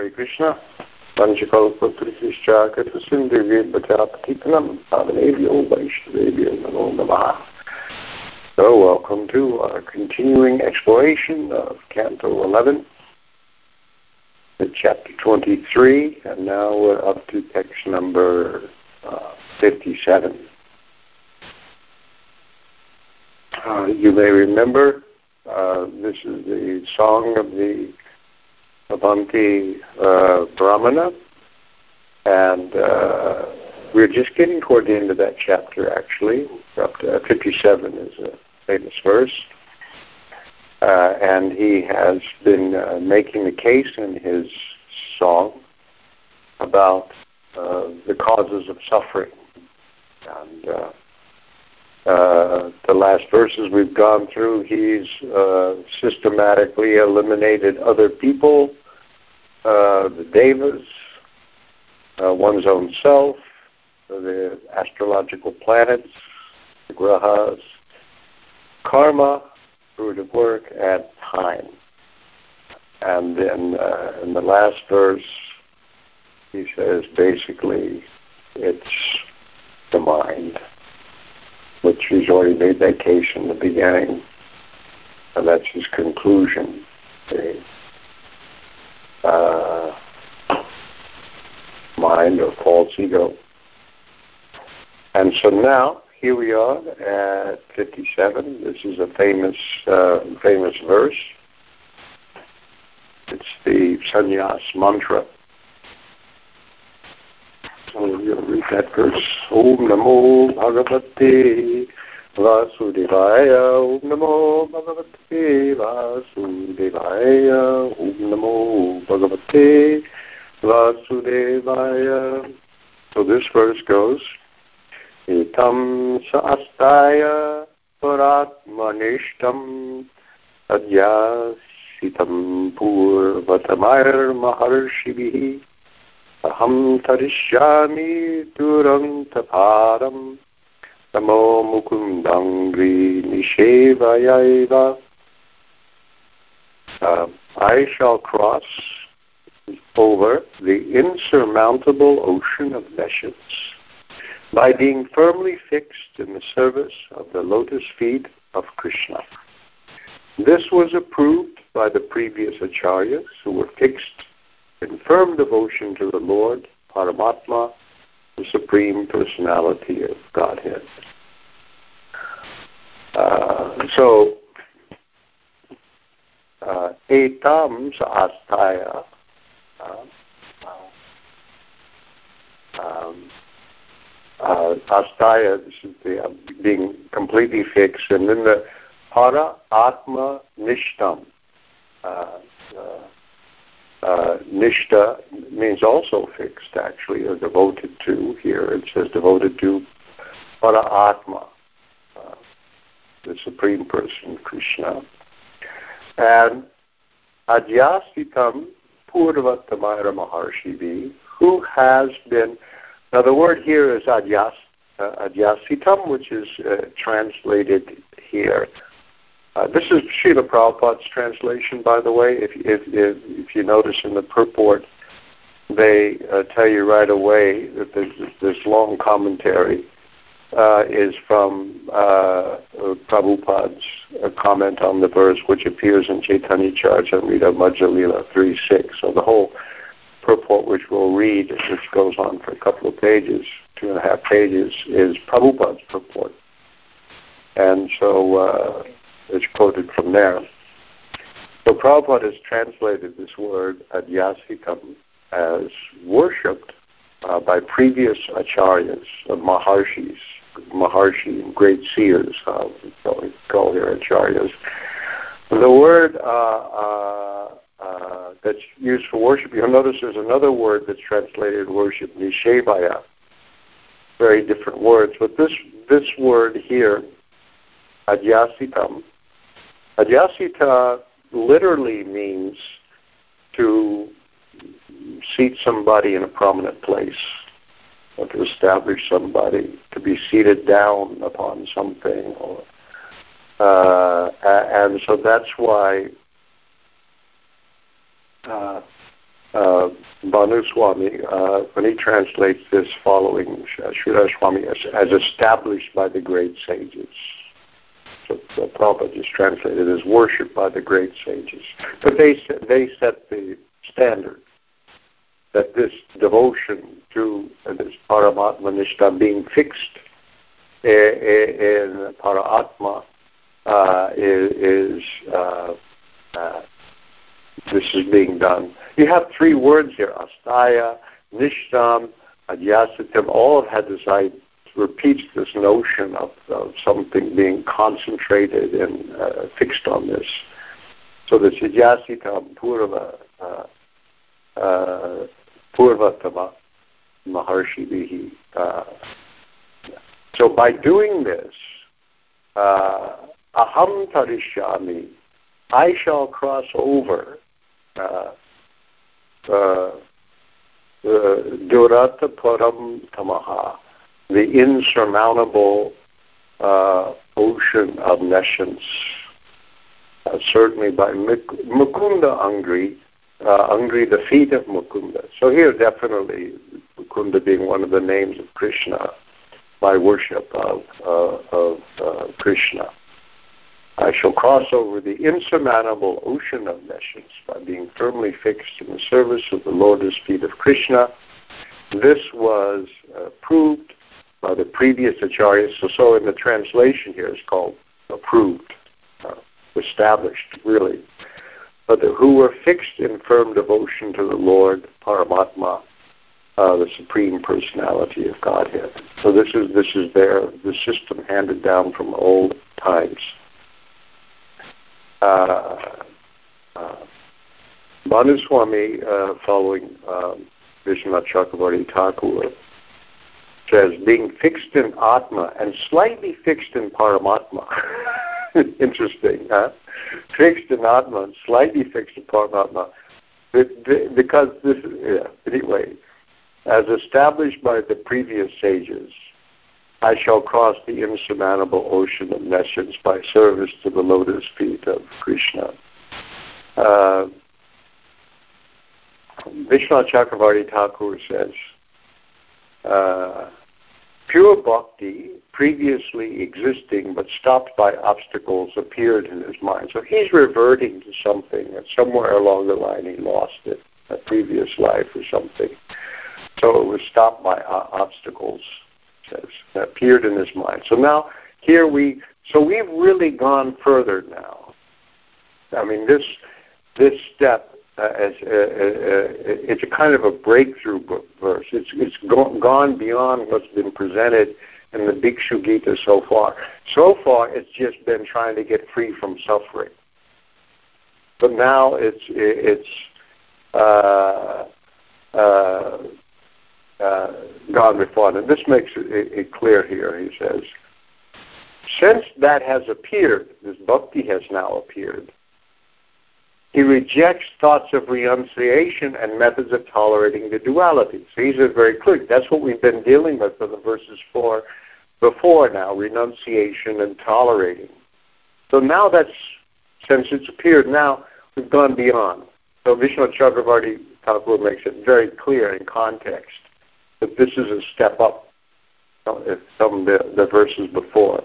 Hare Krishna. पञ्चकल्पत्रिश्च कृतसिन्धिर्बचापतितनं पावनेभ्यो वैष्णवेभ्यो नमो नमः So welcome to our continuing exploration of Canto 11, chapter 23, and now we're up to text number uh, 57. Uh, you may remember uh, this is the song of the Avanti uh, Brahmana, and uh, we're just getting toward the end of that chapter. Actually, up to 57 is a famous verse, uh, and he has been uh, making the case in his song about uh, the causes of suffering, and uh, uh, the last verses we've gone through, he's uh, systematically eliminated other people uh, the devas, uh, one's own self, the astrological planets, the grahas, karma, fruit of work, and time. And then uh, in the last verse, he says basically it's the mind, which he's already made that case in the beginning, and that's his conclusion. Uh, mind or false ego. And so now here we are at 57. This is a famous uh, famous verse. It's the sannyas mantra. So to read that verse. Om Namo Bhagavate वासुदेवाय ॐ नमो भगवते वासुदेवाय ॐ नमो भगवते so this verse goes etam sastaya paratmanishtam adyasitam purvatamayar maharshibhi aham tarishyami durantaparam Uh, I shall cross over the insurmountable ocean of meshes by being firmly fixed in the service of the lotus feet of Krishna. This was approved by the previous acharyas who were fixed in firm devotion to the Lord, Paramatma, the Supreme Personality of Godhead. Uh, so, uh, etam astaya, uh, um, uh, astaya, this is the, uh, being completely fixed, and then the para atma nishtam. Uh, uh, uh, nishta means also fixed, actually, or devoted to. Here it says devoted to para atma, uh, the Supreme Person, Krishna. And Adyasitam Purvatamayra Maharshivi, who has been, now the word here is Adyas, uh, Adyasitam, which is uh, translated here uh, this is Srila Prabhupada's translation, by the way. If, if, if, if you notice in the purport, they uh, tell you right away that this, this long commentary uh, is from uh, Prabhupada's uh, comment on the verse, which appears in Chaitanya Charitamrita Lila 3.6. So the whole purport, which we'll read, which goes on for a couple of pages, two and a half pages, is Prabhupada's purport. And so it's quoted from there. So Prabhupada has translated this word adhyasitam as worshipped uh, by previous acharyas, uh, maharshis, maharshi, great seers, uh, we call, call here acharyas. The word uh, uh, uh, that's used for worship, you'll notice there's another word that's translated worship, nishevaya. Very different words, but this this word here, adhyasitam, Adhyasita literally means to seat somebody in a prominent place, or to establish somebody, to be seated down upon something, or uh, and so that's why uh, uh, Bhanu Swami, uh, when he translates this following Sridhar Swami as, as established by the great sages. So the Prabhupada just translated as worship by the great sages. But they, they set the standard that this devotion to this Paramatma Nishta being fixed in Paratma uh, is, uh, uh, this is being done. You have three words here: astaya, nishtam, adhyasitam. All have had this. I repeats this notion of, of something being concentrated and uh, fixed on this. So the Siddhyasitam Purva uh, uh, Purvatama Maharshi uh, So by doing this, uh, Aham Tarishyami, I shall cross over uh, uh, Durata Param Tamaha, the insurmountable uh, ocean of nescience. Uh, certainly by Mukunda Angri, uh, Angri, the feet of Mukunda. So here, definitely, Mukunda being one of the names of Krishna, by worship of, uh, of uh, Krishna. I shall cross over the insurmountable ocean of nescience by being firmly fixed in the service of the lotus feet of Krishna. This was uh, proved the previous acharyas. So, so in the translation here, it's called approved, uh, established, really. But the, who were fixed in firm devotion to the Lord, Paramatma, uh, the Supreme Personality of Godhead. So this is this is their the system handed down from old times. Uh, uh, Swami, uh, following um, Chakravarti Thakur, says being fixed in Atma and slightly fixed in Paramatma. Interesting, huh? Fixed in Atma and slightly fixed in Paramatma. Because this, yeah, anyway, as established by the previous sages, I shall cross the insurmountable ocean of nescience by service to the lotus feet of Krishna. Uh, Vishnu Chakravarti Thakur says, uh, pure bhakti, previously existing but stopped by obstacles, appeared in his mind. So he's reverting to something, and somewhere along the line he lost it, a previous life or something. So it was stopped by uh, obstacles says, that appeared in his mind. So now here we, so we've really gone further now. I mean, this this step uh, as uh, uh, uh it's a kind of a breakthrough verse. It's it's go- gone beyond what's been presented in the Bhikshu Gita so far. So far, it's just been trying to get free from suffering. But now it's it's uh, uh, uh, this makes it, it clear here. He says, since that has appeared, this bhakti has now appeared, he rejects thoughts of renunciation and methods of tolerating the duality. So he's very clear. That's what we've been dealing with in the verses four before now, renunciation and tolerating. So now that's, since it's appeared, now we've gone beyond. So Vishnu Chakravarti Thakur makes it very clear in context that this is a step up from the, the verses before.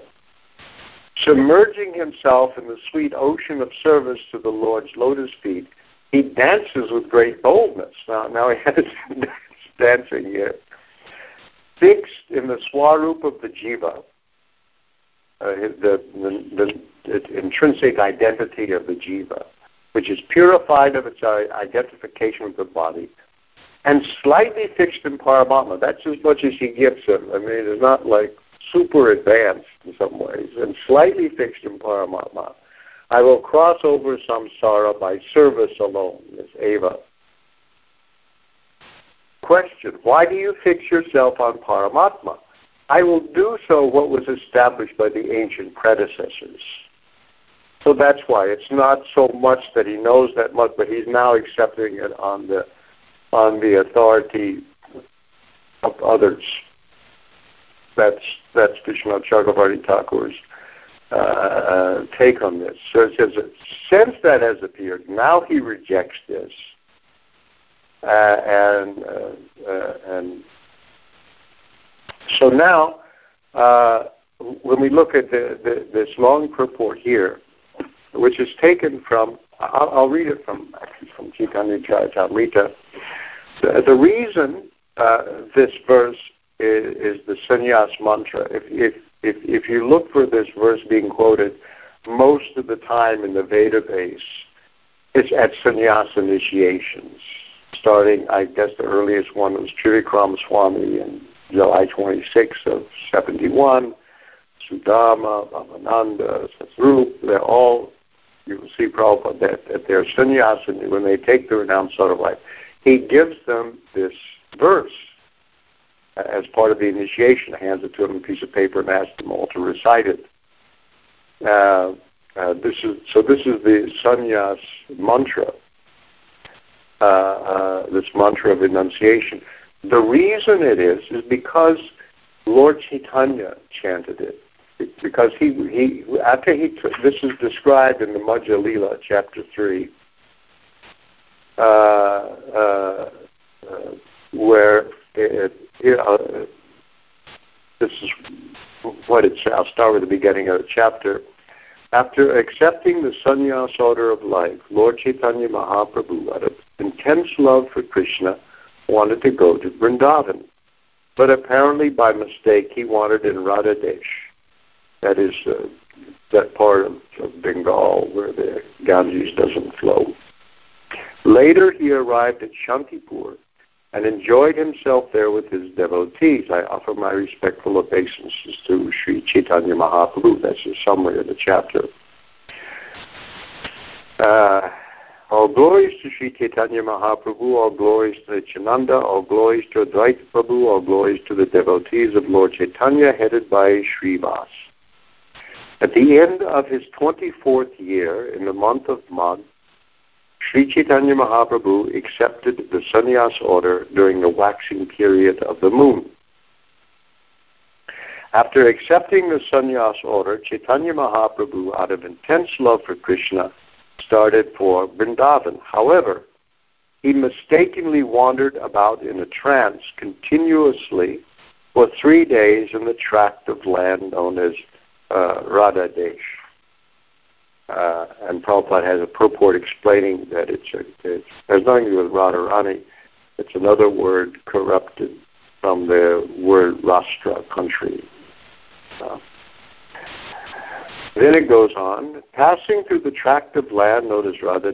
Submerging himself in the sweet ocean of service to the Lord's lotus feet, he dances with great boldness. Now, now he has dancing here. Fixed in the swarup of the jiva, uh, the, the, the, intrinsic identity of the jiva, which is purified of its identification with the body, and slightly fixed in Paramatma. That's as much as he gives him. I mean, it's not like super advanced in some ways, and slightly fixed in Paramatma. I will cross over samsara by service alone, Ms. Ava. Question Why do you fix yourself on Paramatma? I will do so what was established by the ancient predecessors. So that's why. It's not so much that he knows that much, but he's now accepting it on the on the authority of others. That's that's Vishnu Chakravarti Thakur's uh, take on this. So it says, since that has appeared, now he rejects this. uh, and uh, uh, and so now uh, when we look at the, the, this long purport here, which is taken from I'll, I'll read it from actually from Chaitanya Charitamrita. The, the reason uh, this verse is, is, the sannyas mantra. If, if if if you look for this verse being quoted, most of the time in the Veda base, it's at sannyas initiations. Starting, I guess the earliest one was Trivikram Swami in July 26 of 71. Sudama, Bhavananda, Satsvarup, they're all you will see Prabhupada that, that they're sannyasins when they take the renounced sort of life. He gives them this verse as part of the initiation, hands it to them a piece of paper and asks them all to recite it. Uh, uh, this is so. This is the sannyas mantra. Uh, uh, this mantra of enunciation. The reason it is is because Lord Chaitanya chanted it because he he after he took, this is described in the Lila chapter three, uh, uh, uh, where it, it, uh, this is what it's. I'll start with the beginning of the chapter. After accepting the sannyas order of life, Lord Chaitanya Mahaprabhu, out of intense love for Krishna, wanted to go to Vrindavan. But apparently by mistake he wanted in Radhadesh that is uh, that part of, of Bengal where the Ganges doesn't flow. Later, he arrived at Shantipur and enjoyed himself there with his devotees. I offer my respectful obeisances to Sri Chaitanya Mahaprabhu. That's a summary of the chapter. Uh, all glories to Sri Chaitanya Mahaprabhu, all glories to Nityananda, all glories to Advaita Prabhu, all glories to the devotees of Lord Chaitanya, headed by Srivas. At the end of his 24th year, in the month of Magh, Sri Chaitanya Mahaprabhu accepted the sannyas order during the waxing period of the moon. After accepting the sannyas order, Chaitanya Mahaprabhu, out of intense love for Krishna, started for Vrindavan. However, he mistakenly wandered about in a trance continuously for three days in the tract of land known as uh. Uh, and Prabhupada has a purport explaining that it's, it's has nothing to do with Radharani. It's another word corrupted from the word Rashtra, country. Uh, then it goes on, passing through the tract of land known as Radha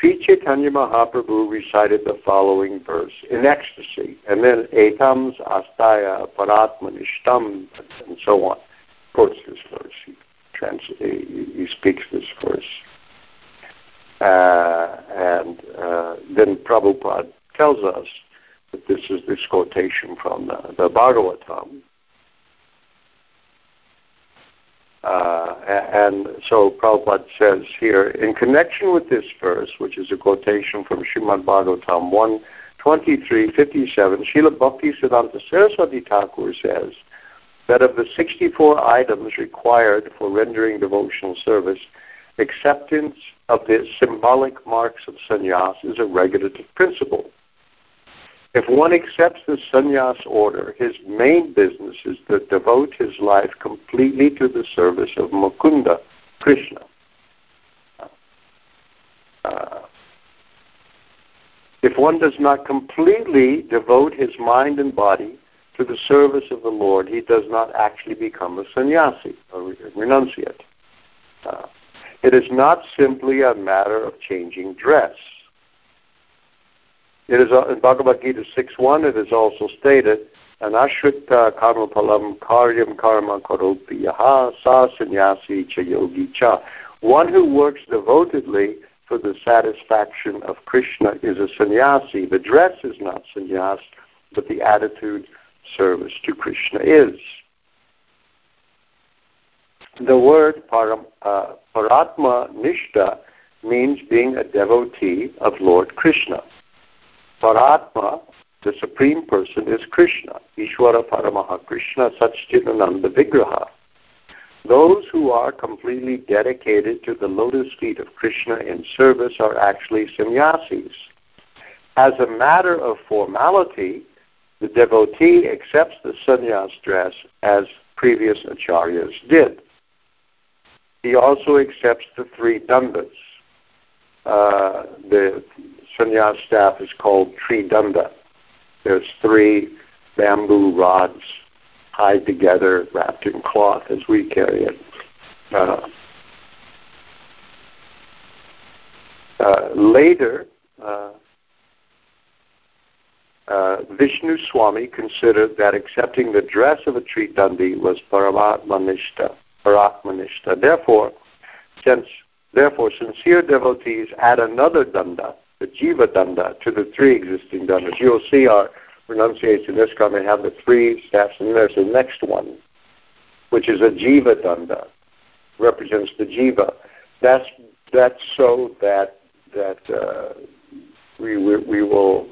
Sri Chaitanya Mahaprabhu recited the following verse in ecstasy, and then etams astaya paratmanishtam, and so on quotes this verse. He, he, he speaks this verse. Uh, and uh, then Prabhupada tells us that this is this quotation from the, the Bhagavatam. Uh, and so Prabhupada says here, in connection with this verse, which is a quotation from Srimad Bhagavatam 123.57, Srila Bhakti Siddhanta Saraswati Thakur says, that of the 64 items required for rendering devotional service, acceptance of the symbolic marks of sannyas is a regulative principle. If one accepts the sannyas order, his main business is to devote his life completely to the service of Mukunda, Krishna. Uh, if one does not completely devote his mind and body to the service of the Lord, he does not actually become a sannyasi, a renunciate. Uh, it is not simply a matter of changing dress. It is uh, in Bhagavad Gita 6.1, it is also stated, Anashrita karma palam karyam karma karopi yaha sa sannyasi cha yogi cha. One who works devotedly for the satisfaction of Krishna is a sannyasi. The dress is not sannyas, but the attitude service to Krishna is. The word param, uh, Paratma Nishta means being a devotee of Lord Krishna. Paratma, the Supreme Person, is Krishna. Ishwara Paramaha Krishna Satchitananda Vigraha. Those who are completely dedicated to the lotus feet of Krishna in service are actually sannyasis. As a matter of formality, the devotee accepts the sannyas dress as previous acharyas did. He also accepts the three dandas. Uh, the sannyas staff is called tridanda. There's three bamboo rods tied together, wrapped in cloth as we carry it. Uh, uh, later, uh, uh, Vishnu Swami considered that accepting the dress of a Tridandi was Paramatmanishta. Paramatmanishta. Therefore, since therefore sincere devotees add another danda, the Jiva danda, to the three existing dandas. You'll see our pronunciation this time they have the three steps, and there's the next one, which is a Jiva danda, represents the Jiva. That's that's so that that uh, we, we we will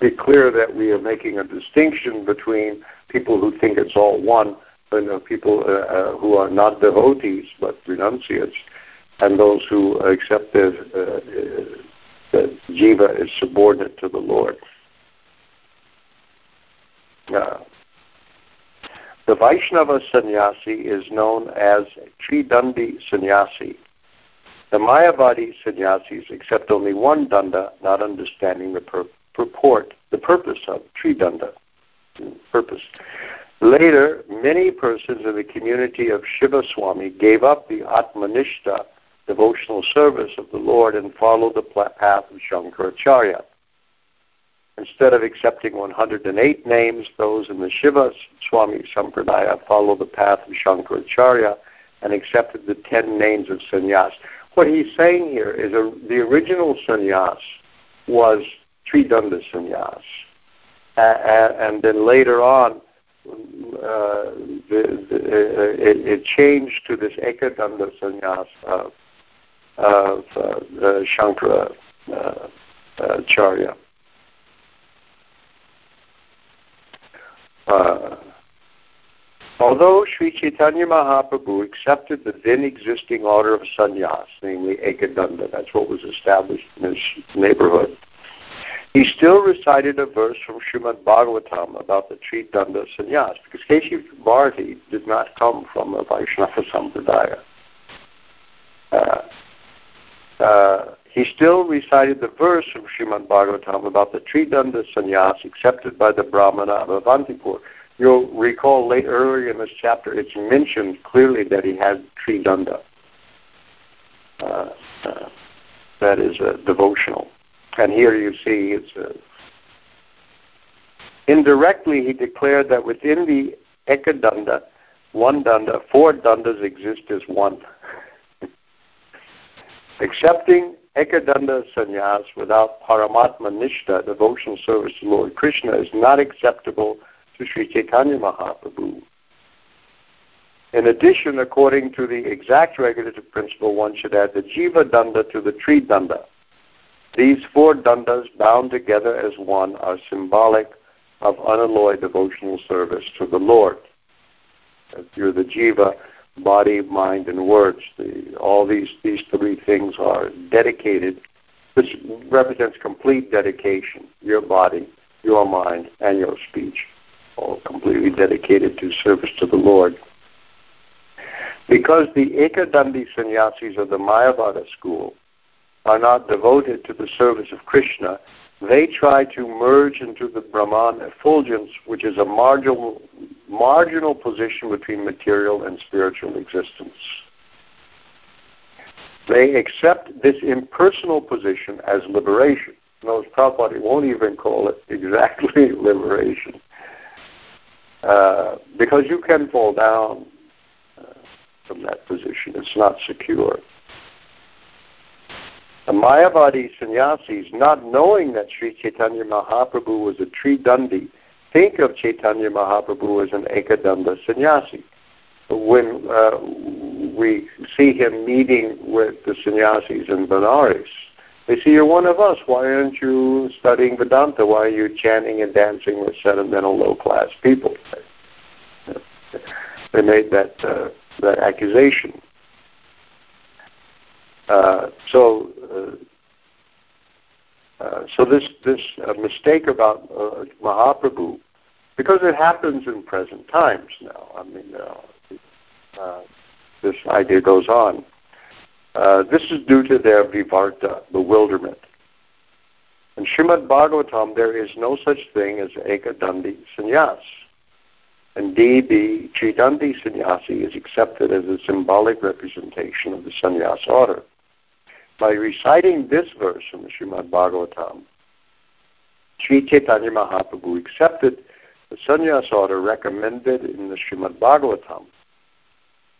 be clear that we are making a distinction between people who think it's all one and uh, people uh, uh, who are not devotees but renunciates, and those who accept that, uh, that jiva is subordinate to the Lord. Uh, the Vaishnava sannyasi is known as Tridandi sannyasi. The Mayavadi sannyasis accept only one danda, not understanding the pur- purport, the purpose of Tridanda. Purpose. Later, many persons in the community of Shiva Swami gave up the Atmanishta devotional service of the Lord and followed the path of Shankaracharya. Instead of accepting 108 names, those in the Shiva Swami Sampradaya followed the path of Shankaracharya and accepted the 10 names of sannyas. What he's saying here is a, the original sannyas was Tridanda sannyas. Uh, and then later on, uh, the, the, uh, it, it, changed to this Ekadanda sannyas of, of uh, Shankara uh, Charya. Uh, although Sri Chaitanya Mahaprabhu accepted the then existing order of sannyas, namely Ekadanda, that's what was established in his neighborhood, he still recited a verse from Srimad Bhagavatam about the Tridanda sannyas, because Keshav Bharati did not come from a Vaishnava Sampradaya. Uh, uh, he still recited the verse from Srimad Bhagavatam about the Tridanda sannyas accepted by the Brahmana of Avantipur. You'll recall late earlier in this chapter, it's mentioned clearly that he had Tridanda. Uh, uh, that is a devotional. And here you see a, uh, indirectly he declared that within the Ekadanda, one danda, four dandas exist as one. Accepting Ekadanda sannyas without Paramatma Nishta, devotional service to Lord Krishna, is not acceptable to Sri Chaitanya Mahaprabhu. In addition, according to the exact regulative principle, one should add the Jiva Danda to the Tridanda. These four dandas bound together as one are symbolic of unalloyed devotional service to the Lord. You're the Jiva, body, mind, and words. The, all these, these three things are dedicated, which represents complete dedication. Your body, your mind, and your speech, all completely dedicated to service to the Lord. Because the Ekadandi sannyasis of the Mayavada school are not devoted to the service of Krishna, they try to merge into the Brahman effulgence, which is a marginal, marginal position between material and spiritual existence. They accept this impersonal position as liberation. Notice Prabhupada won't even call it exactly liberation. Uh, because you can fall down uh, from that position. It's not secure. The Mayavadi sannyasis, not knowing that Sri Chaitanya Mahaprabhu was a Tridandi, think of Chaitanya Mahaprabhu as an Ekadanda sannyasi. When uh, we see him meeting with the sannyasis in Benares, they say, You're one of us. Why aren't you studying Vedanta? Why are you chanting and dancing with sentimental, low class people? They made that, uh, that accusation. Uh, so, uh, Uh, so this this mistake about Mahaprabhu, because it happens in present times now. I mean, this idea goes on. This is due to their vivarta, bewilderment. In Srimad Bhagavatam, there is no such thing as ekadandi sannyas. Indeed, the Tridandi sannyasi is accepted as a symbolic representation of the sannyas order. By reciting this verse from the Srimad Bhagavatam, Sri Chaitanya Mahaprabhu accepted the sannyas order recommended in the Srimad Bhagavatam.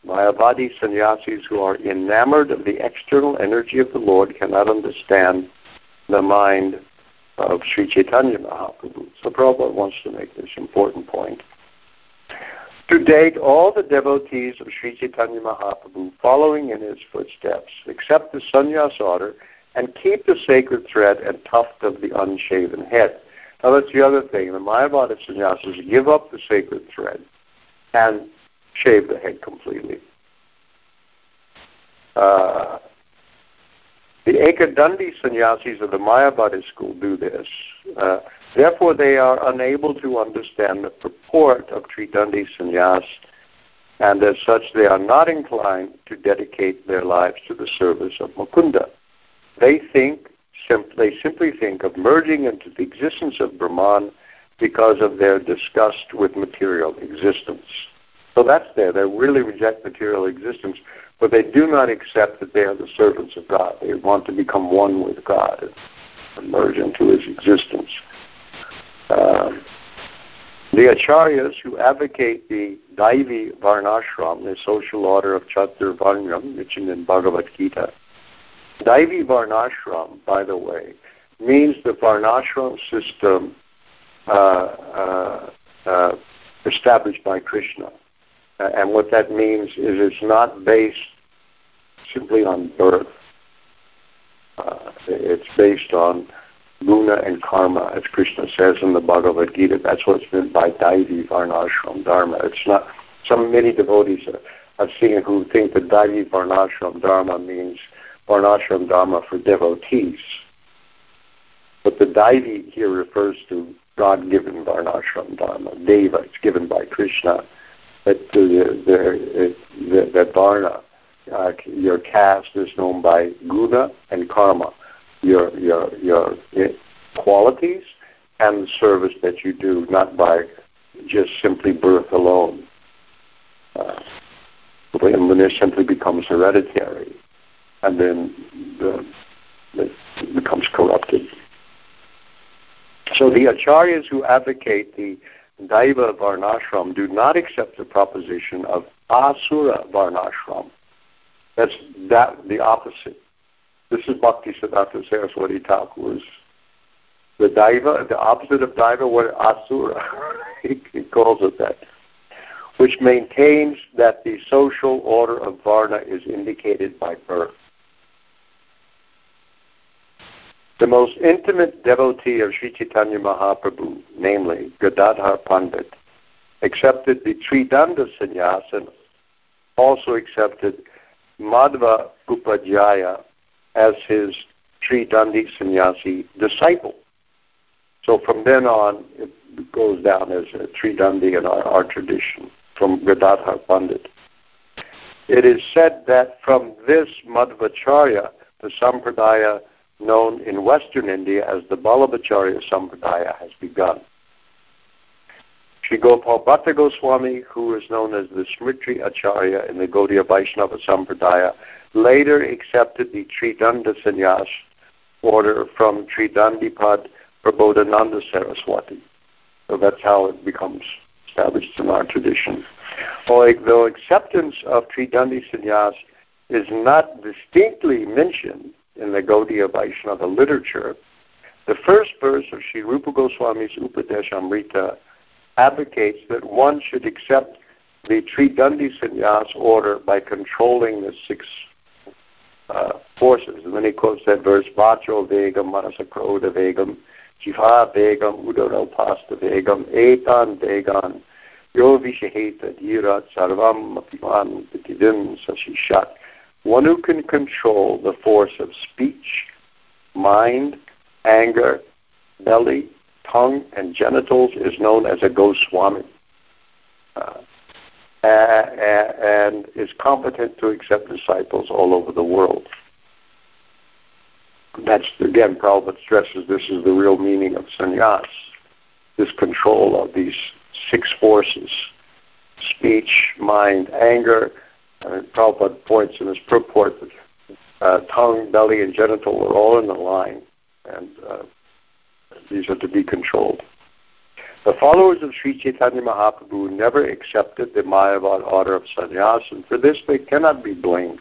Mayavadi sannyasis who are enamored of the external energy of the Lord cannot understand the mind of Sri Chaitanya Mahaprabhu. So Prabhupada wants to make this important point. To date, all the devotees of Sri Chaitanya Mahaprabhu, following in his footsteps, accept the sannyas order and keep the sacred thread and tuft of the unshaven head. Now that's the other thing. The Mayavada sannyasis give up the sacred thread and shave the head completely. Uh, the Ekadandi sannyasis of the Mayavada school do this. Uh, therefore, they are unable to understand the purport of Tridandi sannyas, and as such, they are not inclined to dedicate their lives to the service of Mukunda. They think, they simply think of merging into the existence of Brahman because of their disgust with material existence. So that's there. They really reject material existence, but they do not accept that they are the servants of God. They want to become one with God and merge into His existence. Um, the acharyas who advocate the Daivi Varnashram, the social order of Chatur Varnam, mentioned in Bhagavad Gita. Daivi Varnashram, by the way, means the Varnashram system uh, uh, uh, established by Krishna. Uh, and what that means is it's not based simply on birth. Uh, it's based on guna and karma, as Krishna says in the Bhagavad Gita. That's what's meant by Daivi Varnashram Dharma. It's not some many devotees I've seen who think that Daivi Varnashram Dharma means Varnashram Dharma for devotees. But the Daivi here refers to God-given Varnashram Dharma. Deva, it's given by Krishna that the, the, the, that varna, uh, your caste is known by guna and karma, your your your qualities and the service that you do, not by just simply birth alone. Uh, it simply becomes hereditary, and then the, it becomes corrupted. So the acharyas who advocate the Daiva Varnashram do not accept the proposition of Asura Varnashram. That's that the opposite. This is Bhakti Siddhanta Saraswati Thakur's the Daiva, the opposite of Daiva, what Asura. he, he calls it that. Which maintains that the social order of Varna is indicated by birth. The most intimate devotee of Sri Chaitanya Mahaprabhu, namely Gadadhar Pandit, accepted the Tridanda sannyas and also accepted Madhva Upadhyaya as his Tridandi sannyasi disciple. So from then on, it goes down as a Tridandi in our, our tradition from Gadadhar Pandit. It is said that from this Madhvacharya, the Sampradaya known in Western India as the Vallabhacharya Sampradaya has begun. Sri Gopal Bhatta Goswami, who is known as the Smriti Acharya in the Gaudiya Vaishnava Sampradaya, later accepted the Tridanda Sannyas order from Tridandipad Prabodhananda Saraswati. So that's how it becomes established in our tradition. Although acceptance of Tridandi Sannyas is not distinctly mentioned in the Gaudiya Vaishnava literature, the first verse of Sri Rupa Goswami's Upadeshamrita advocates that one should accept the Tridandi Sannyas order by controlling the six uh, forces. And then he quotes that verse, Vacho Vegam, Manasakroda Vegam, Jiva Vegam, Udaralpasta Vegam, Etan Vegan, Yo Vishaheta Dhirat Sarvam Apiman Pitidim Sashishat one who can control the force of speech, mind, anger, belly, tongue, and genitals is known as a Goswami. Uh, and is competent to accept disciples all over the world. That's, again, Prabhupada stresses this is the real meaning of sannyas, this control of these six forces speech, mind, anger. And Prabhupada points in his purport that uh, tongue, belly, and genital are all in the line, and uh, these are to be controlled. The followers of Sri Chaitanya Mahaprabhu never accepted the Mayavad order of sannyas, and for this they cannot be blamed.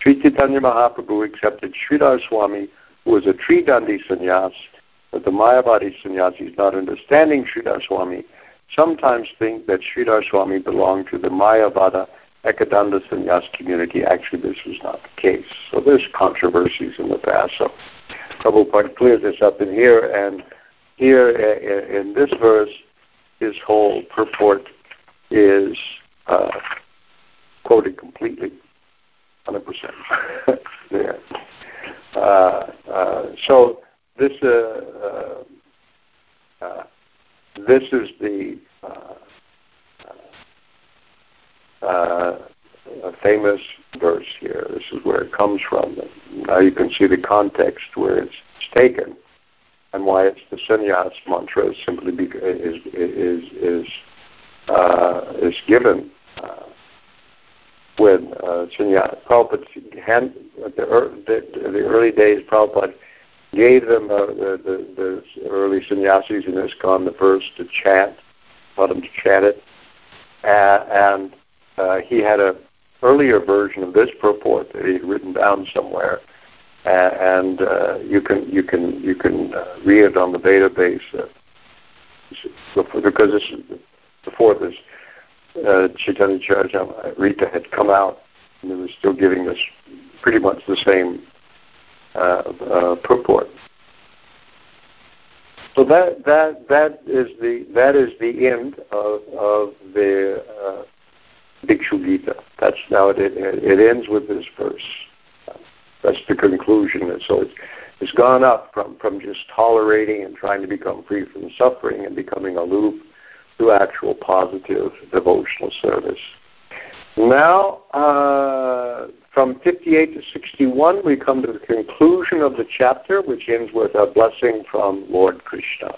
Sri Chaitanya Mahaprabhu accepted Sridhar Swami, who was a Tridandi sannyas, but the Mayavadi sannyasis, not understanding Sridhar Swami, sometimes think that Sridhar Swami belonged to the Mayavada Ekadanda sannyas community. Actually, this was not the case. So there's controversies in the past. So Prabhupada cleared this up in here, and here in this verse, his whole purport is uh, quoted completely, 100% there. Uh, uh, so this uh, uh, uh, this is the famous verse here. This is where it comes from. Now you can see the context where it's taken and why it's the sannyas mantra is simply because is is is uh, is given uh, when uh, sannyas Prabhupada the, the, the early days Prabhupada gave them uh, the, the the early sannyasis in ISKCON the verse to chant, taught them to chant it, and, and uh, he had a earlier version of this purport that he had written down somewhere. And uh, you can you can you can uh, read it on the database uh, because this is before this uh, Chaitanya Charitamrita had come out and it was still giving us pretty much the same purport. So that that that is the that is the end of of the uh, Bhikshu Gita. That's now it, it it ends with this verse. That's the conclusion. And so it's, it's gone up from, from just tolerating and trying to become free from suffering and becoming aloof to actual positive devotional service. Now, uh, from 58 to 61, we come to the conclusion of the chapter, which ends with a blessing from Lord Krishna.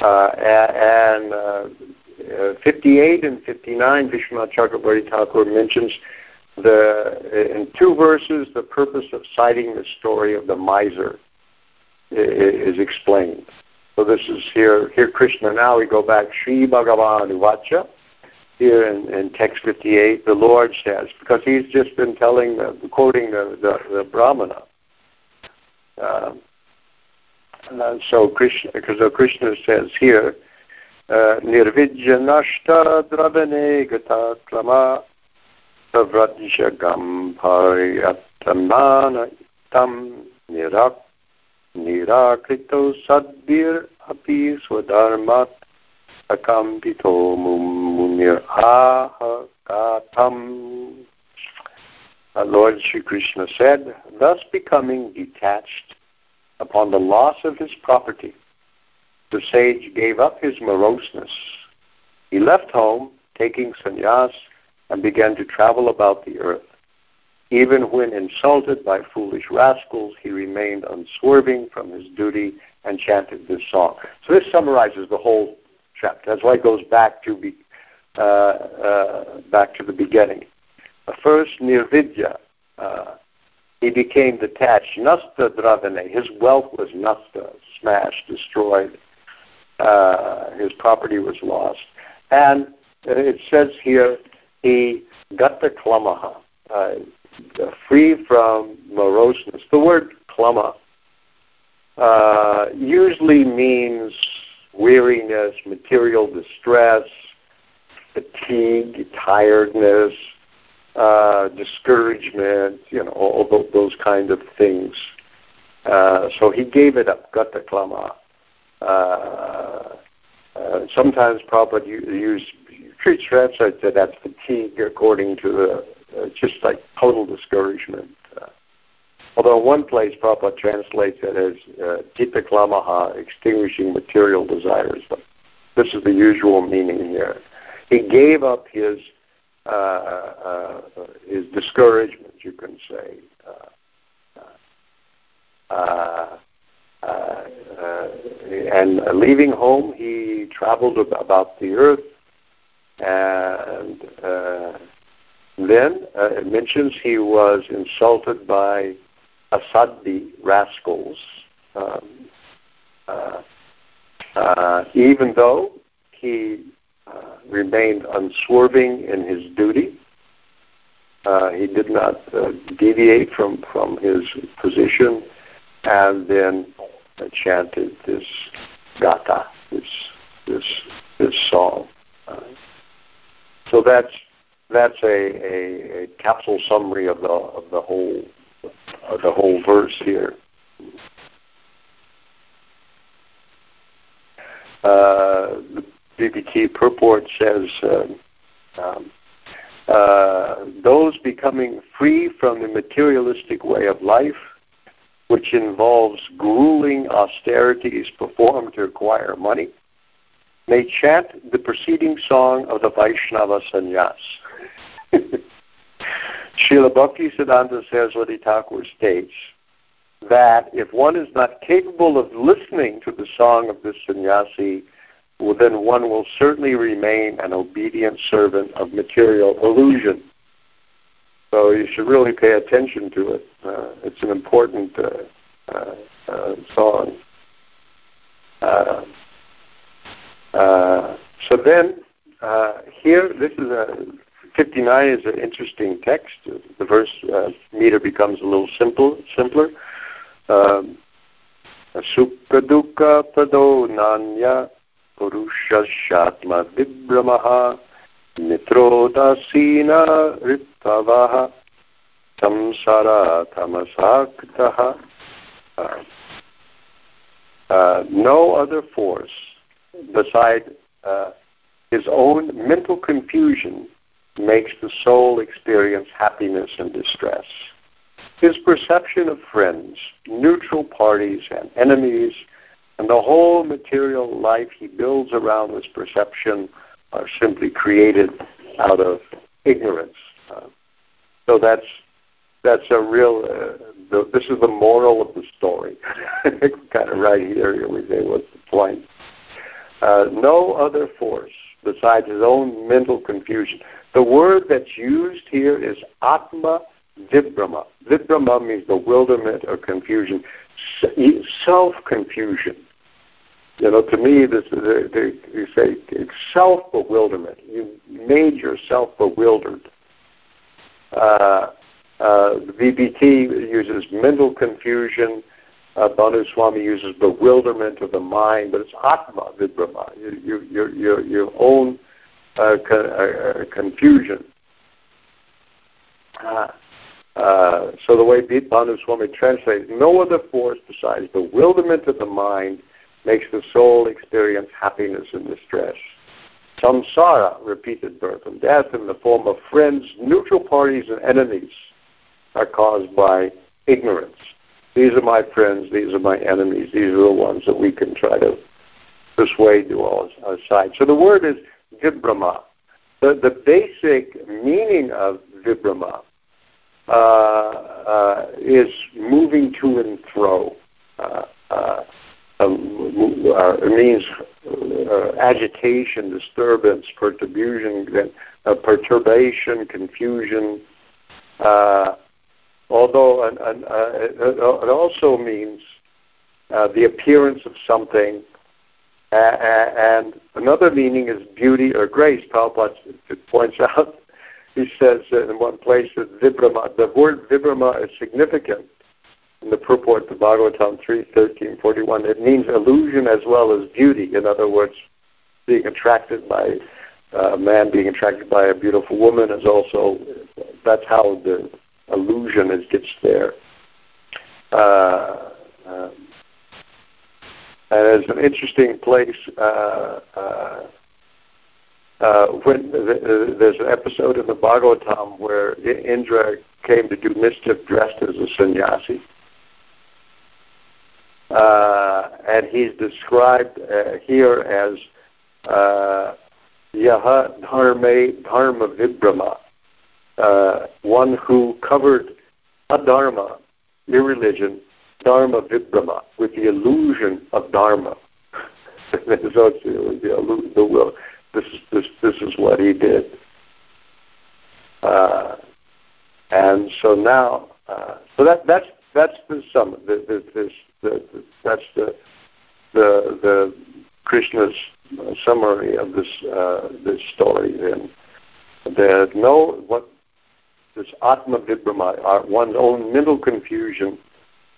Uh, and uh, 58 and 59, Vishwanath Chakrabarti Thakur mentions the in two verses the purpose of citing the story of the miser is explained. So this is here here Krishna. Now we go back Sri Bhagavan Uvacha. Here in, in text 58, the Lord says, because he's just been telling, the, quoting the, the, the Brahmana. Uh, so Krishna, so Krishna says here, uh, Nirvidya nashta dravane gata klama Savrajagam Paryatananatam Nirak Nirakrito Sadbir Api Swadharmat Akambito Katam. Lord Sri Krishna said, thus becoming detached upon the loss of his property, the sage gave up his moroseness. He left home, taking sannyas and began to travel about the earth. Even when insulted by foolish rascals, he remained unswerving from his duty and chanted this song. So this summarizes the whole chapter. That's why it goes back to be, uh, uh, back to the beginning. First, nirvidya. Uh, he became detached. Nasta dravane. His wealth was nasta, smashed, destroyed. Uh, his property was lost. And it says here he gata klamaha, uh, free from moroseness. The word klama uh, usually means weariness, material distress, fatigue, tiredness, uh, discouragement, you know, all those kind of things. Uh, so he gave it up, gata klama. Uh, uh, sometimes Prabhupada used Street translate that that's fatigue according to uh, just like total discouragement. Uh, Although in one place Prabhupada translates it as uh, Klamaha, extinguishing material desires. But this is the usual meaning here. He gave up his uh, uh, his discouragement, you can say. Uh, uh, uh, and leaving home, he traveled about the earth, and then it mentions he was insulted by Asadi rascals, um, uh, uh, even though he remained unswerving in his duty. Uh, he did not uh, deviate from, from his position and then chanted this gatha, this, this, this song. So that's, that's a, a, a capsule summary of the, of the whole uh, the whole verse here. Uh, BBT purport says, uh, um, uh, those becoming free from the materialistic way of life, which involves grueling austerities performed to acquire money, may chant the preceding song of the Vaishnava sannyas. Srila Bhakti Siddhanta Saraswati Thakur states that if one is not capable of listening to the song of this sannyasi, then one will certainly remain an obedient servant of material illusion. So you should really pay attention to it. Uh, it's an important uh, uh, uh song. Uh, uh, so then, here, this is a 59 is an interesting text. The verse meter becomes a little simple, simpler. Um, Sukha dukkha pado nanya rittavaha samsara tamasaktaha. Uh, uh, no other force beside uh, his own mental confusion makes the soul experience happiness and distress. His perception of friends, neutral parties, and enemies, and the whole material life he builds around this perception are simply created out of ignorance. Uh, so that's that's a real. Uh, the, this is the moral of the story. kind of right here. Here we say, what's the point? Uh, no other force besides his own mental confusion. The word that's used here is Atma Vibhrama. Vibhrama means bewilderment or confusion, self confusion. You know, to me, this is they, you say it's self bewilderment. You made yourself bewildered. Uh, uh, BBT uses mental confusion. Uh, Bhanu Swami uses bewilderment of the mind, but it's Atma Vibhrama. You, you, your, your, your own uh, con- uh, uh, confusion. Uh, uh, so the way Bhanu Swami translates, no other force besides bewilderment of the mind makes the soul experience happiness and distress. Samsara, repeated birth and death in the form of friends, neutral parties, and enemies are caused by ignorance. These are my friends, these are my enemies, these are the ones that we can try to persuade to our side. So the word is Vibhrama. The, the basic meaning of Vibhrama uh, uh, is moving to and fro. Uh, uh means uh, agitation, disturbance, perturbation, perturbation, confusion. although an, an, it also means the appearance of something and another meaning is beauty or grace. Prabhupada points out, he says in one place that Vibhrama, the word Vibhrama is significant in the purport to Bhagavatam 3, 13, 41. It means illusion as well as beauty. In other words, being attracted by a man being attracted by a beautiful woman is also, that's how the illusion is, gets there. Uh, um, and it's an interesting place. Uh, uh, uh, when the, there's an episode in the Bhagavatam where Indra came to do mischief dressed as a sannyasi. Uh, and he's described uh, here as uh, Yaha Dharma, Dharma Vibhrama, uh, one who covered a adharma, irreligion, Dharma Vibhrama, with the illusion of Dharma. so the, the will. This is this this is what he did. Uh, and so now, uh, so that that's that's the sum. The, the, the, the, that's the the the Krishna's summary of this uh, this story. And the no what this Atma Vibhrama, our, one's own mental confusion,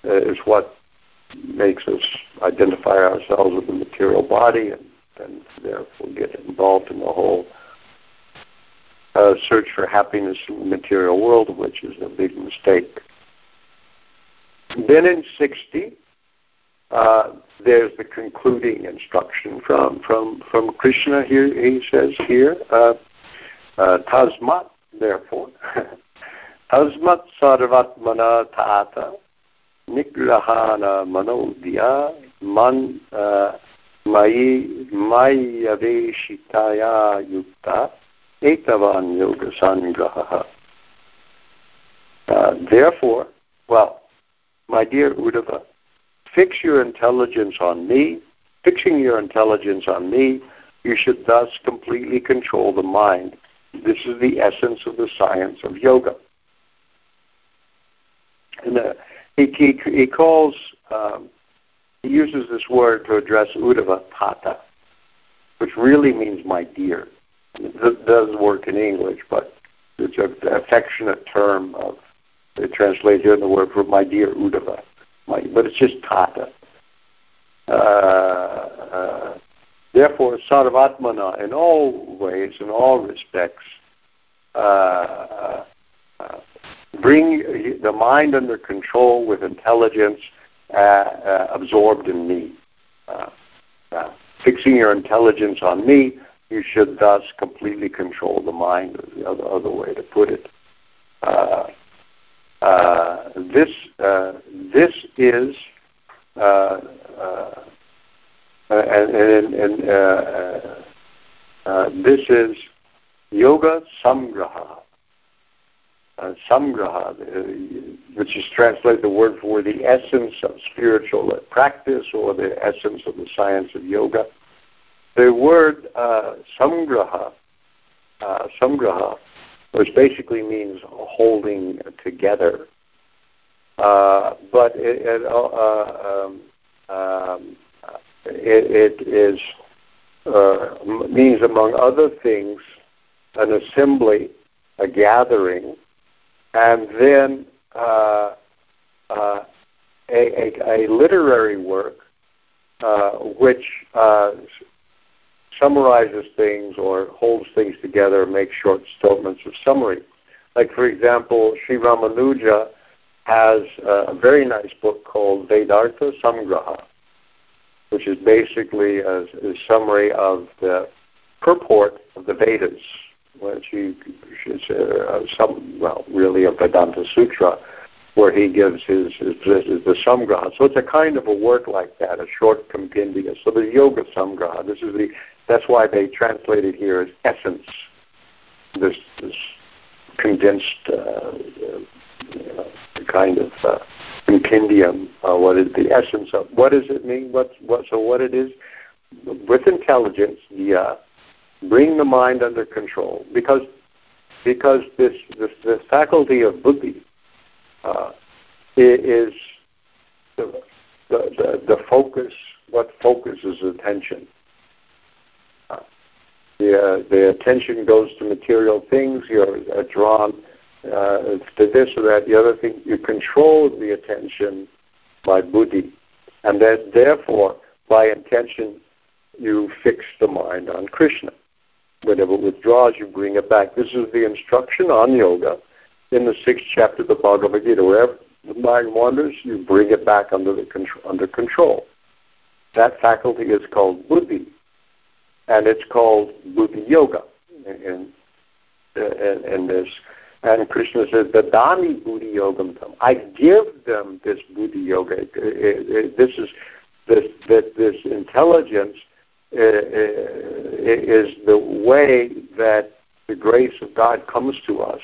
uh, is what makes us identify ourselves with the material body and, and therefore get involved in the whole uh, search for happiness in the material world, which is a big mistake. Then in 60, uh, there's the concluding instruction from, from, from Krishna here. He says here, uh, uh, Tasmat, therefore, Tasmat sarvatmana tata nigrahana manodya man uh, mayi mayaveshitaya yukta etavan yoga sangraha. Uh, therefore, well, my dear Uddhava, fix your intelligence on me. Fixing your intelligence on me, you should thus completely control the mind. This is the essence of the science of yoga. And uh, he, he, he calls, um, he uses this word to address Uddhava, tata, which really means my dear. It does work in English, but it's an affectionate term of, it translates here the word for my dear Uddhava, my, but it's just tata. Uh, uh, therefore, sarvatmana, in all ways, in all respects, uh, uh, bring the mind under control with intelligence uh, uh, absorbed in me. Fixing your intelligence on me, you should thus completely control the mind, the other, other way to put it. Uh, uh, this, this is, and, and, and this is yoga samgraha uh, samgraha, uh, which is translated the word for the essence of spiritual practice or the essence of the science of yoga. The word uh, samgraha, uh, samgraha, which basically means holding together, uh, but it, it, uh, um, um, it, it is uh, means among other things an assembly, a gathering and then uh, uh, a, a, a, literary work uh, which summarizes things or holds things together, makes short statements of summary. Like, for example, Sri Ramanuja has a very nice book called Vedartha Samgraha, which is basically a, a summary of the purport of the Vedas which is uh, some well really a Vedanta Sutra, where he gives his, his, his the Samgraha. So it's a kind of a work like that, a short compendia. So the Yoga Samgraha. This is the that's why they translate it here as essence. This this condensed uh, know, kind of uh, compendium. Uh, what is the essence of? What does it mean? What what? So what it is? With intelligence, yeah bring the mind under control because because this this, faculty of buddhi uh, is the, the, the focus what focuses attention uh, the, uh, the attention goes to material things you're uh, drawn uh, to this or that the other thing you control the attention by buddhi and that therefore by intention you fix the mind on krishna Whenever it withdraws, you bring it back. This is the instruction on yoga in the sixth chapter of the Bhagavad Gita. Wherever the mind wanders, you bring it back under the under control. That faculty is called buddhi. And it's called Buddhi Yoga in, this. And Krishna says, "The Dadami Buddhi Yogam Tam. I give them this Buddhi Yoga. It, it, it, this is this, that this intelligence uh, is the way that the grace of God comes to us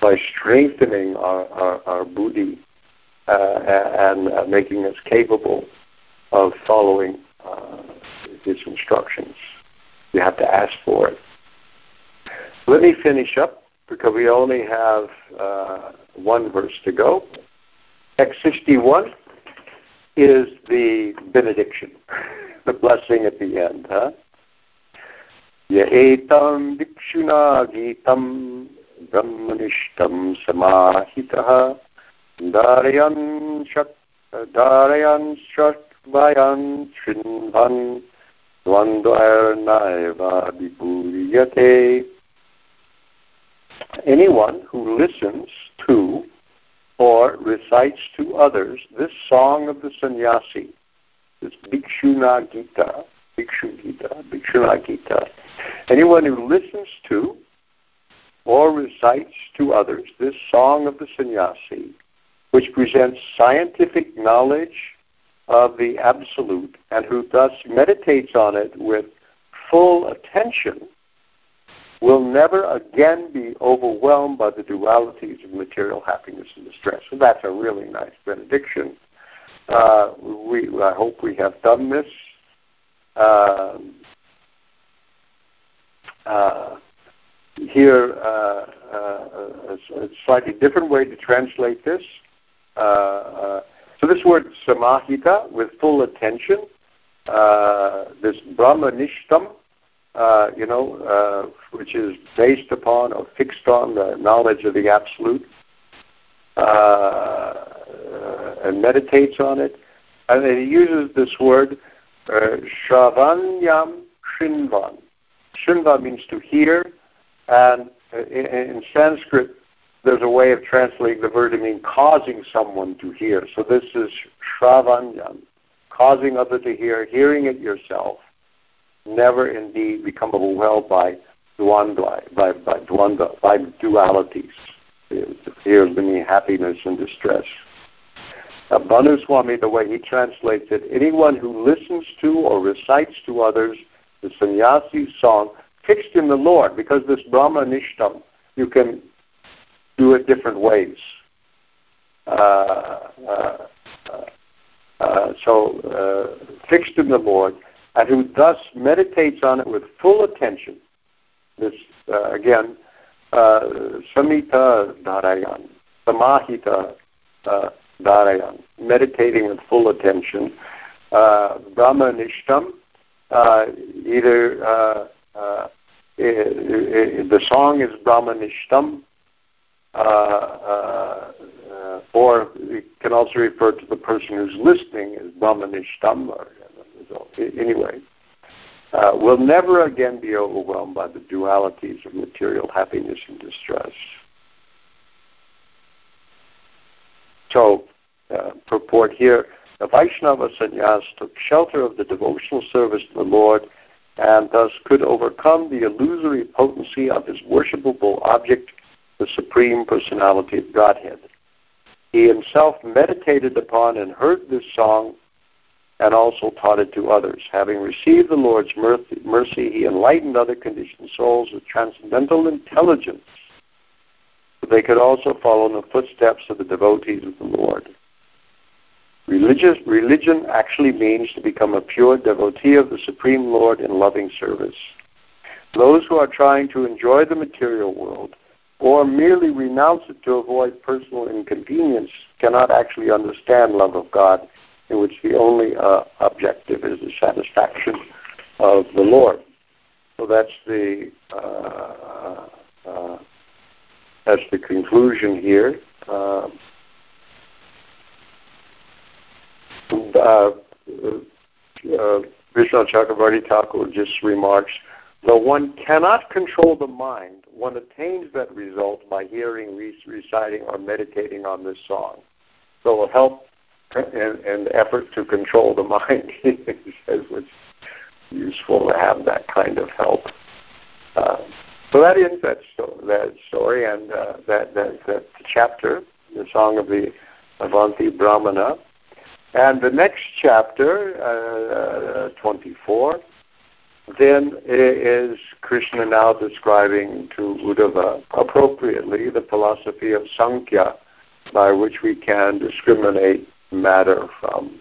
by strengthening our, our, our buddhi uh, and uh, making us capable of following uh, His instructions. You have to ask for it. Let me finish up because we only have uh, one verse to go. X61 is the benediction, the blessing at the end. Huh? Yetam bhikshuna gitam brahmanishtam samahitah darayan shak darayan shakvayan shrinvan Anyone who listens to or recites to others this song of the sannyasi, this Bhikshuna Gita, Bhikshu Gita, Bhikshuna Gita, anyone who listens to or recites to others this song of the sannyasi, which presents scientific knowledge of the Absolute and who thus meditates on it with full attention, will never again be overwhelmed by the dualities of material happiness and distress. So that's a really nice benediction. Uh, we, I hope we have done this. Um, uh, here, uh, uh a, a, slightly different way to translate this. Uh, uh, so this word samahita, with full attention, this brahmanishtam, uh, you know, uh, which is based upon or fixed on the knowledge of the Absolute, uh, and meditates on it. And then he uses this word, uh, Shravanyam Shinvan. Shinvan means to hear, and in, in Sanskrit, there's a way of translating the word to mean causing someone to hear. So this is Shravanyam, causing other to hear, hearing it yourself never indeed become overwhelmed by dwandwa, by, by dwanda, by dualities, of being happiness and distress. Uh, Bhanu Swami, the way he translates it, anyone who listens to or recites to others the sannyasi song fixed in the Lord, because this Brahma Nishtam, you can do it different ways. Uh, uh, uh, uh so, fixed in the Lord, and who thus meditates on it with full attention. This, again, samita dharayan, samahita dharayan, meditating with full attention. Uh, Brahma nishtam, uh, either uh, the song is Brahma nishtam, uh, uh, uh, or it can also refer to the person who's listening as Brahma nishtam, or anyway, uh, will never again be overwhelmed by the dualities of material happiness and distress. So, uh, purport here, the Vaishnava sannyas took shelter of the devotional service to the Lord and thus could overcome the illusory potency of his worshipable object, the Supreme Personality of Godhead. He himself meditated upon and heard this song and also taught it to others. Having received the Lord's mercy, he enlightened other conditioned souls with transcendental intelligence so they could also follow in the footsteps of the devotees of the Lord. Religious, religion actually means to become a pure devotee of the Supreme Lord in loving service. Those who are trying to enjoy the material world or merely renounce it to avoid personal inconvenience cannot actually understand love of God in which the only uh, objective is the satisfaction of the Lord. So that's the uh, uh, that's the conclusion here. Uh, uh, Vishnu Chakravarti Thakur just remarks, though one cannot control the mind, one attains that result by hearing, reciting, or meditating on this song. So it will help and, and effort to control the mind, he says, which useful to have that kind of help. Uh, so that ends that, sto- that story and uh, that, that, that chapter, the Song of the Avanti Brahmana. And the next chapter, uh, 24, then is Krishna now describing to Uddhava appropriately the philosophy of Sankhya by which we can discriminate matter from,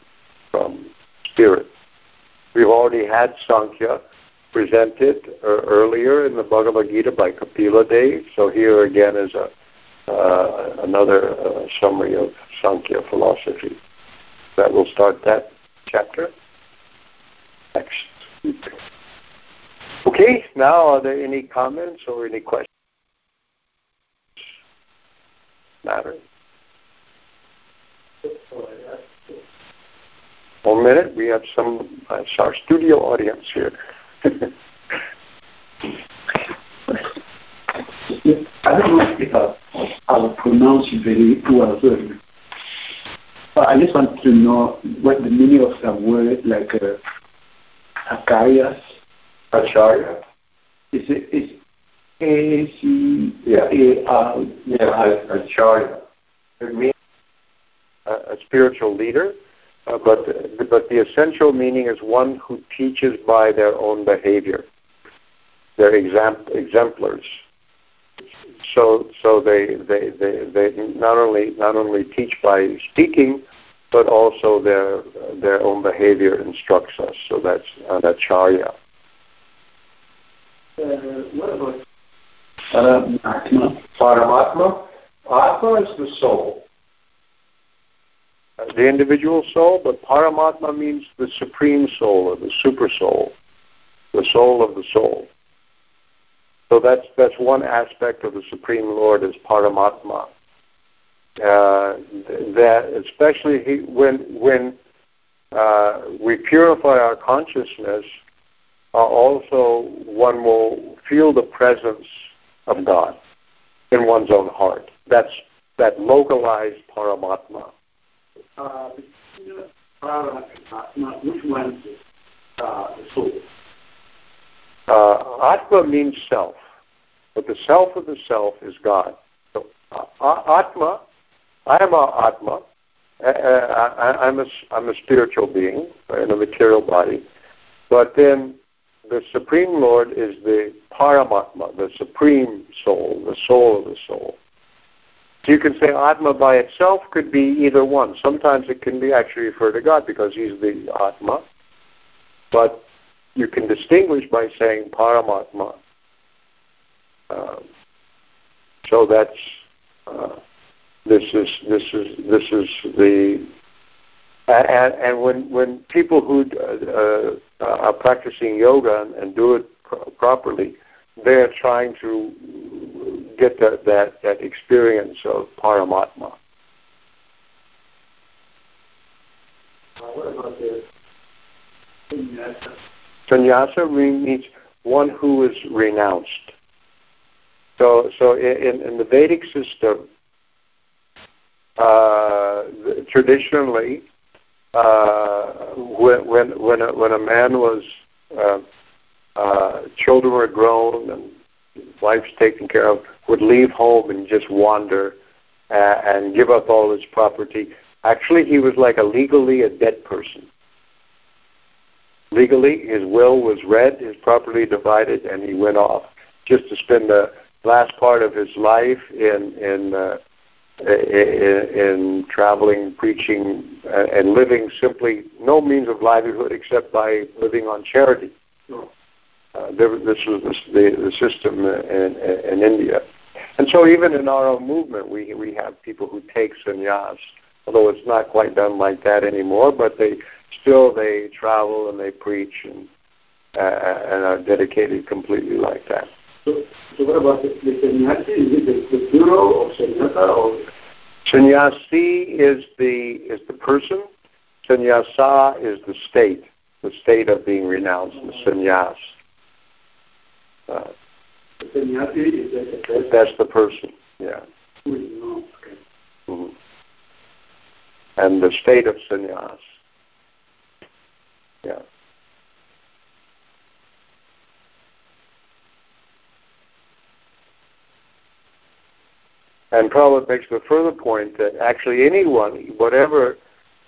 from spirit. We've already had Sankhya presented uh, earlier in the Bhagavad Gita by Kapila Dev, so here again is a, uh, another uh, summary of Sankhya philosophy. That will start that chapter next week. Okay, now are there any comments or any questions? Matter? One minute, we have some, uh, our studio audience here. I don't know if I, I will pronounce very well, but I just want to know what the meaning of some word like uh, Acarias. Acharya? Is it is A C Yeah. A R? Yeah, Acharya. It means a, spiritual leader, uh, but but the essential meaning is one who teaches by their own behavior. They're exam- exemplars. So so they, they, they, they not only not only teach by speaking, but also their their own behavior instructs us. So that's an acharya. What about Paramatma? Paramatma, Atma is the soul, the individual soul, but Paramatma means the supreme soul or the super soul, the soul of the soul. So that's that's one aspect of the Supreme Lord is Paramatma. Uh, that especially he, when when uh, we purify our consciousness, also one will feel the presence of God in one's own heart. That's that localized Paramatma. Uh, Paramatma, which one is uh, the soul? Uh, Atma means self, but the self of the self is God. So uh, Atma, I am a Atma. I, I'm a I'm a spiritual being in a material body, but then the Supreme Lord is the Paramatma, the Supreme Soul, the soul of the soul. So you can say Atma by itself could be either one. Sometimes it can be actually refer to God because He's the Atma, but you can distinguish by saying Paramatma. Um, so that's uh, this is this is this is the and, and when when people who uh, uh, are practicing yoga and, and do it pro- properly, they're trying to get that that, that experience of Paramatma. Uh, what about the Sannyasa? Sannyasa means one who is renounced. So, so in, in the Vedic system, uh, traditionally, uh, when when when a, when a man was uh, uh, children were grown and wife's taken care of, would leave home and just wander uh, and give up all his property. Actually, he was like a legally a dead person. Legally, his will was read, his property divided, and he went off just to spend the last part of his life in in uh, in, in traveling, preaching, uh, and living simply no means of livelihood except by living on charity. Uh, there, this was the, the, the system in, in, in India. And so even in our own movement, we, we have people who take sannyas, although it's not quite done like that anymore, but they still, they travel and they preach and, uh, and are dedicated completely like that. So, so what about the, the sannyasi? Is it the sannyasa or Sannyasi is the is the person. Sannyasa is the state, the state of being renounced, the sannyas. Uh, the sannyasi is that the person that's the person, yeah. who is known? Okay. hmm And the state of sannyas. Yeah. And Prabhupada makes the further point that actually anyone, whatever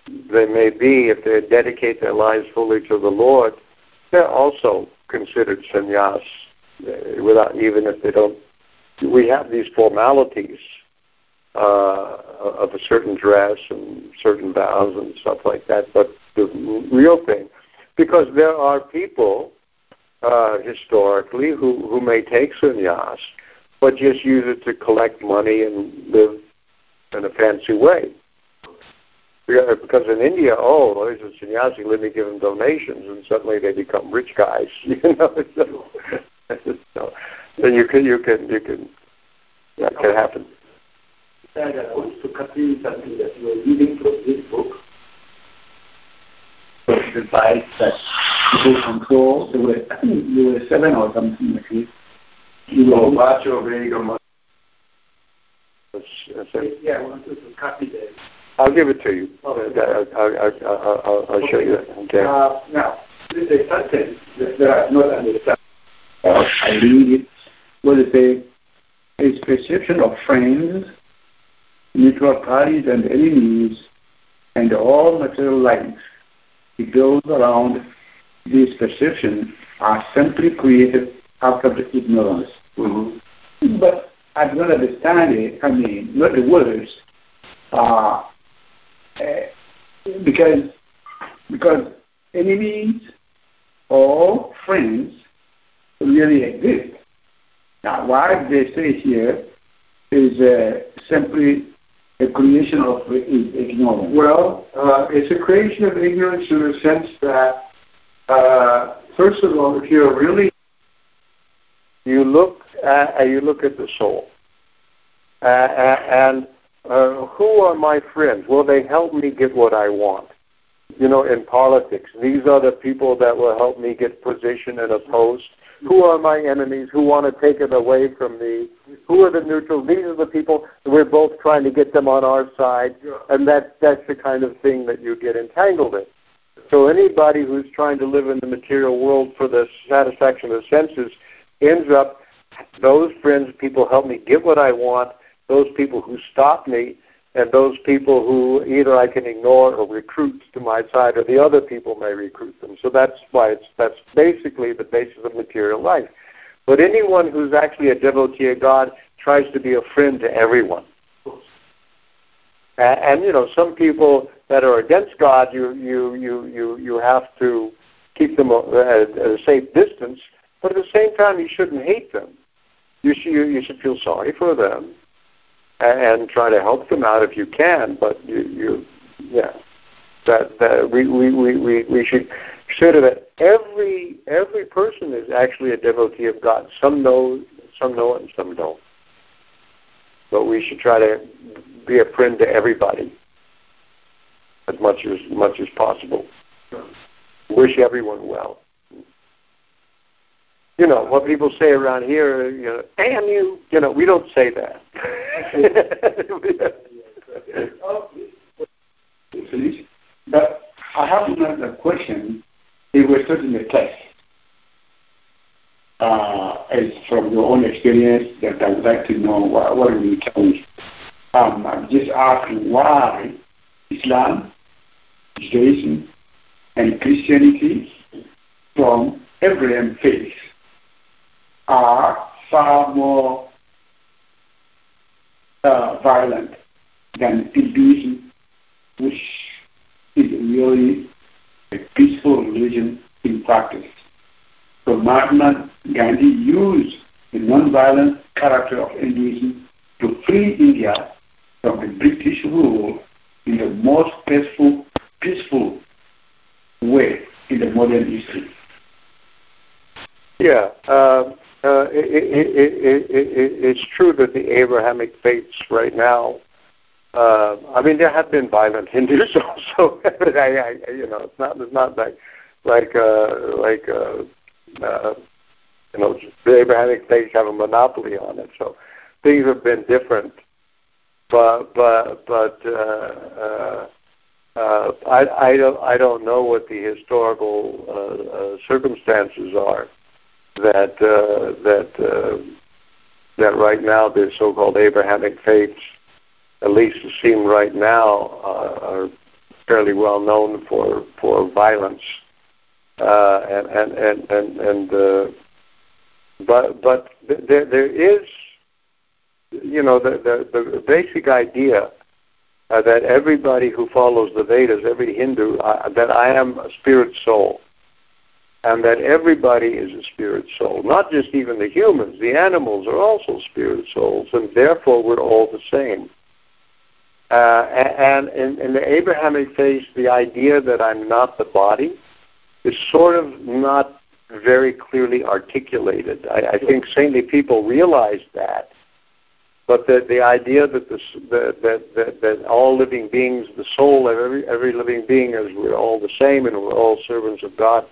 they may be, if they dedicate their lives fully to the Lord, they're also considered sannyas, uh, without even if they don't. We have these formalities uh, of a certain dress and certain vows and stuff like that, but the real thing, because there are people uh, historically who, who may take sannyas, but just use it to collect money and live in a fancy way. Because in India, oh, there's a sannyasi, let me give them donations, and suddenly they become rich guys. You know, so, so you can, you can, you can, that can happen. Dad, uh, I want to continue something that you were reading from this book. Advice that people control. There were, I think there were seven or something like this. You know, Macho Vega. yeah, I wanted to copy that. I'll give it to you. Okay. I'll, I'll, I'll, I'll, I'll show you that. Okay. Uh, now, there's a sentence that, that I not understand. Uh, I read it. What is a, a perception of friends, neutral parties and enemies, and all material life. It goes around these perceptions are simply created out of the ignorance. Mm-hmm. But I don't understand it. I mean, not the words. Uh, uh, because because enemies or friends really exist. Now, what they say here is uh, simply a creation of ignorance. Well, uh, it's a creation of ignorance in the sense that, uh, first of all, if you're really You look at, uh, you look at the soul. Uh, and uh, who are my friends? Will they help me get what I want? You know, in politics, these are the people that will help me get position in a post. Who are my enemies? Who want to take it away from me? Who are the neutrals? These are the people we're both trying to get them on our side, and that that's the kind of thing that you get entangled in. So anybody who's trying to live in the material world for the satisfaction of the senses ends up those friends, people help me get what I want, those people who stop me, and those people who either I can ignore or recruit to my side, or the other people may recruit them. So that's why it's that's basically the basis of material life. But anyone who's actually a devotee of God tries to be a friend to everyone. And, and you know, some people that are against God, you you you you you have to keep them at, at a safe distance. But at the same time, you shouldn't hate them. You should you, should feel sorry for them and, and try to help them out if you can. But you you yeah, that that we we we we, we should consider that every every person is actually a devotee of God. Some know some know it and some don't. But we should try to be a friend to everybody as much as much as possible. Wish everyone well. You know what people say around here. You know, damn you. You know, we don't say that. But I have another question. Was taught in the text. Uh, as from your own experience, that I would like to know what, what you tell me? Um, I'm just asking why Islam, Judaism, and Christianity from Abraham faith are far more uh, violent than Hinduism, which is really a peaceful religion in practice. So Mahatma Gandhi used the non-violent character of Hinduism to free India from the British rule in the most peaceful, peaceful way in the modern history. Yeah, uh, uh, it, it, it, it, it's true that the Abrahamic faiths right now. Uh, I mean, there have been violent Hindus also. I, I, you know, it's not it's not like like uh, like uh, uh, you know the Abrahamic faiths have a monopoly on it. So things have been different, but but but uh, uh, uh, I I don't I don't know what the historical uh, uh, circumstances are that uh, that uh, that right now the so-called Abrahamic faiths, at least it seem right now, uh, are fairly well known for for violence, uh, and and and and, and uh, but but there there is, you know, the the, the basic idea uh, that everybody who follows the Vedas, every Hindu, uh, that I am a spirit soul, and that everybody is a spirit soul, not just even the humans. The animals are also spirit souls, and therefore we're all the same. Uh, and in, in the Abrahamic faith, the idea that I'm not the body is sort of not very clearly articulated. I, I think saintly people realize that, but the, the idea that, the, that, that, that all living beings, the soul of every, every living being is we're all the same and we're all servants of God,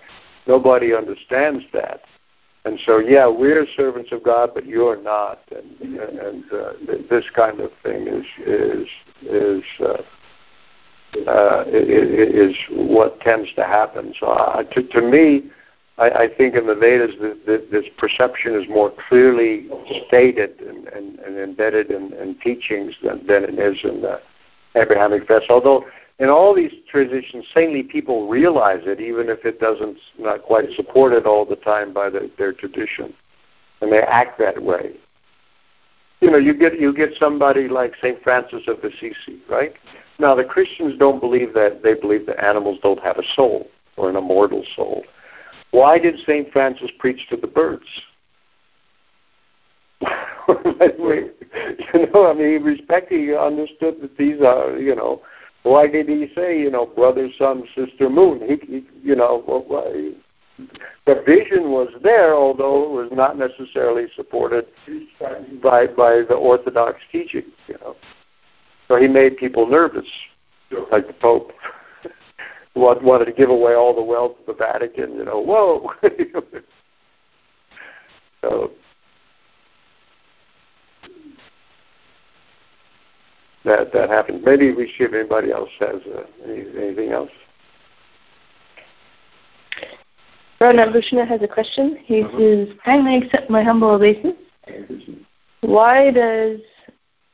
nobody understands that. And so, yeah, we're servants of God, but you're not, and and uh, this kind of thing is is is uh, uh, is what tends to happen. So, uh, to to me, I, I think in the Vedas, the, the, this perception is more clearly stated and, and, and embedded in, in teachings than, than it is in the Abrahamic faith. Although in all these traditions, saintly people realize it, even if it doesn't not quite supported all the time by the, their tradition, and they act that way. You know, you get you get somebody like Saint Francis of Assisi, right? Now the Christians don't believe that; they believe that animals don't have a soul or an immortal soul. Why did Saint Francis preach to the birds? you know, I mean, respecting, he understood that these are, you know, why did he say, you know, brother, sun, sister, moon? He, he you know, the vision was there, although it was not necessarily supported by by the orthodox teaching. You know, so he made people nervous, like the Pope. wanted to give away all the wealth of the Vatican. You know, whoa. so that that happens. Maybe we see if anybody else has uh, any, anything else. Rona Bhushna has a question. He uh-huh. says, "Kindly accept my humble obeisance. Why does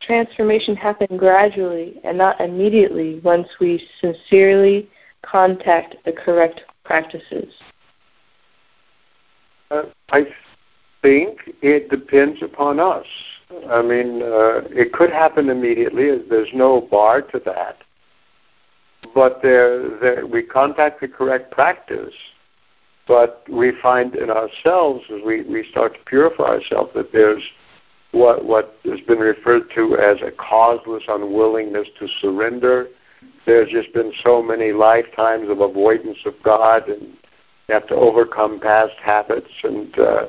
transformation happen gradually and not immediately once we sincerely contact the correct practices?" Uh, I think it depends upon us. I mean, uh, it could happen immediately. There's no bar to that. But there, there, we contact the correct practice, but we find in ourselves as we, we start to purify ourselves that there's what what has been referred to as a causeless unwillingness to surrender. There's just been so many lifetimes of avoidance of God, and you have to overcome past habits and. Uh,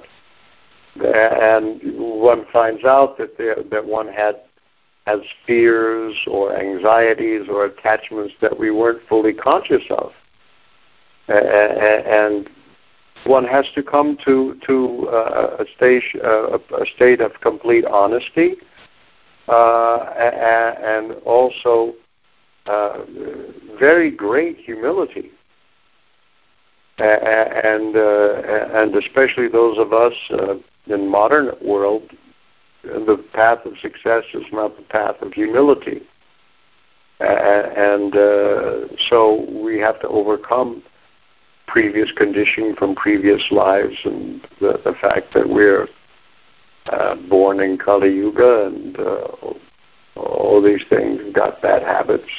and one finds out that that one had has fears or anxieties or attachments that we weren't fully conscious of, and one has to come to to uh, a stage uh, a state of complete honesty, uh, and also uh, very great humility. And uh, and especially those of us uh, in modern world, the path of success is not the path of humility. and uh, so we have to overcome previous conditioning from previous lives and the, the fact that we're uh, born in Kali Yuga and uh, all these things, got bad habits.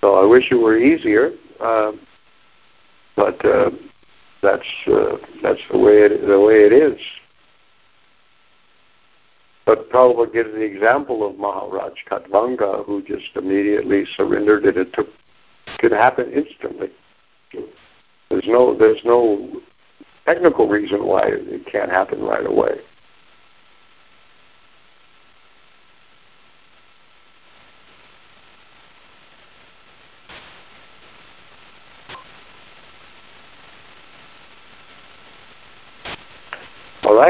So I wish it were easier, uh, but uh, that's uh, that's the way it the way it is. But Prabhupada gives the example of Maharaj Khatvanga, who just immediately surrendered, and it took could happen instantly. There's no there's no technical reason why it can't happen right away.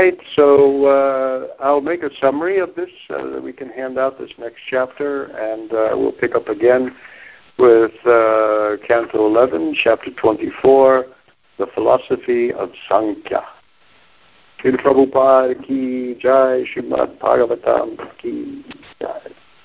Right, so uh, I'll make a summary of this so that we can hand out this next chapter, and uh, we'll pick up again with uh, Canto 11, Chapter 24, The Philosophy of Sankhya. Srila Prabhupada ki jai, Srimad Bhagavatam ki jai.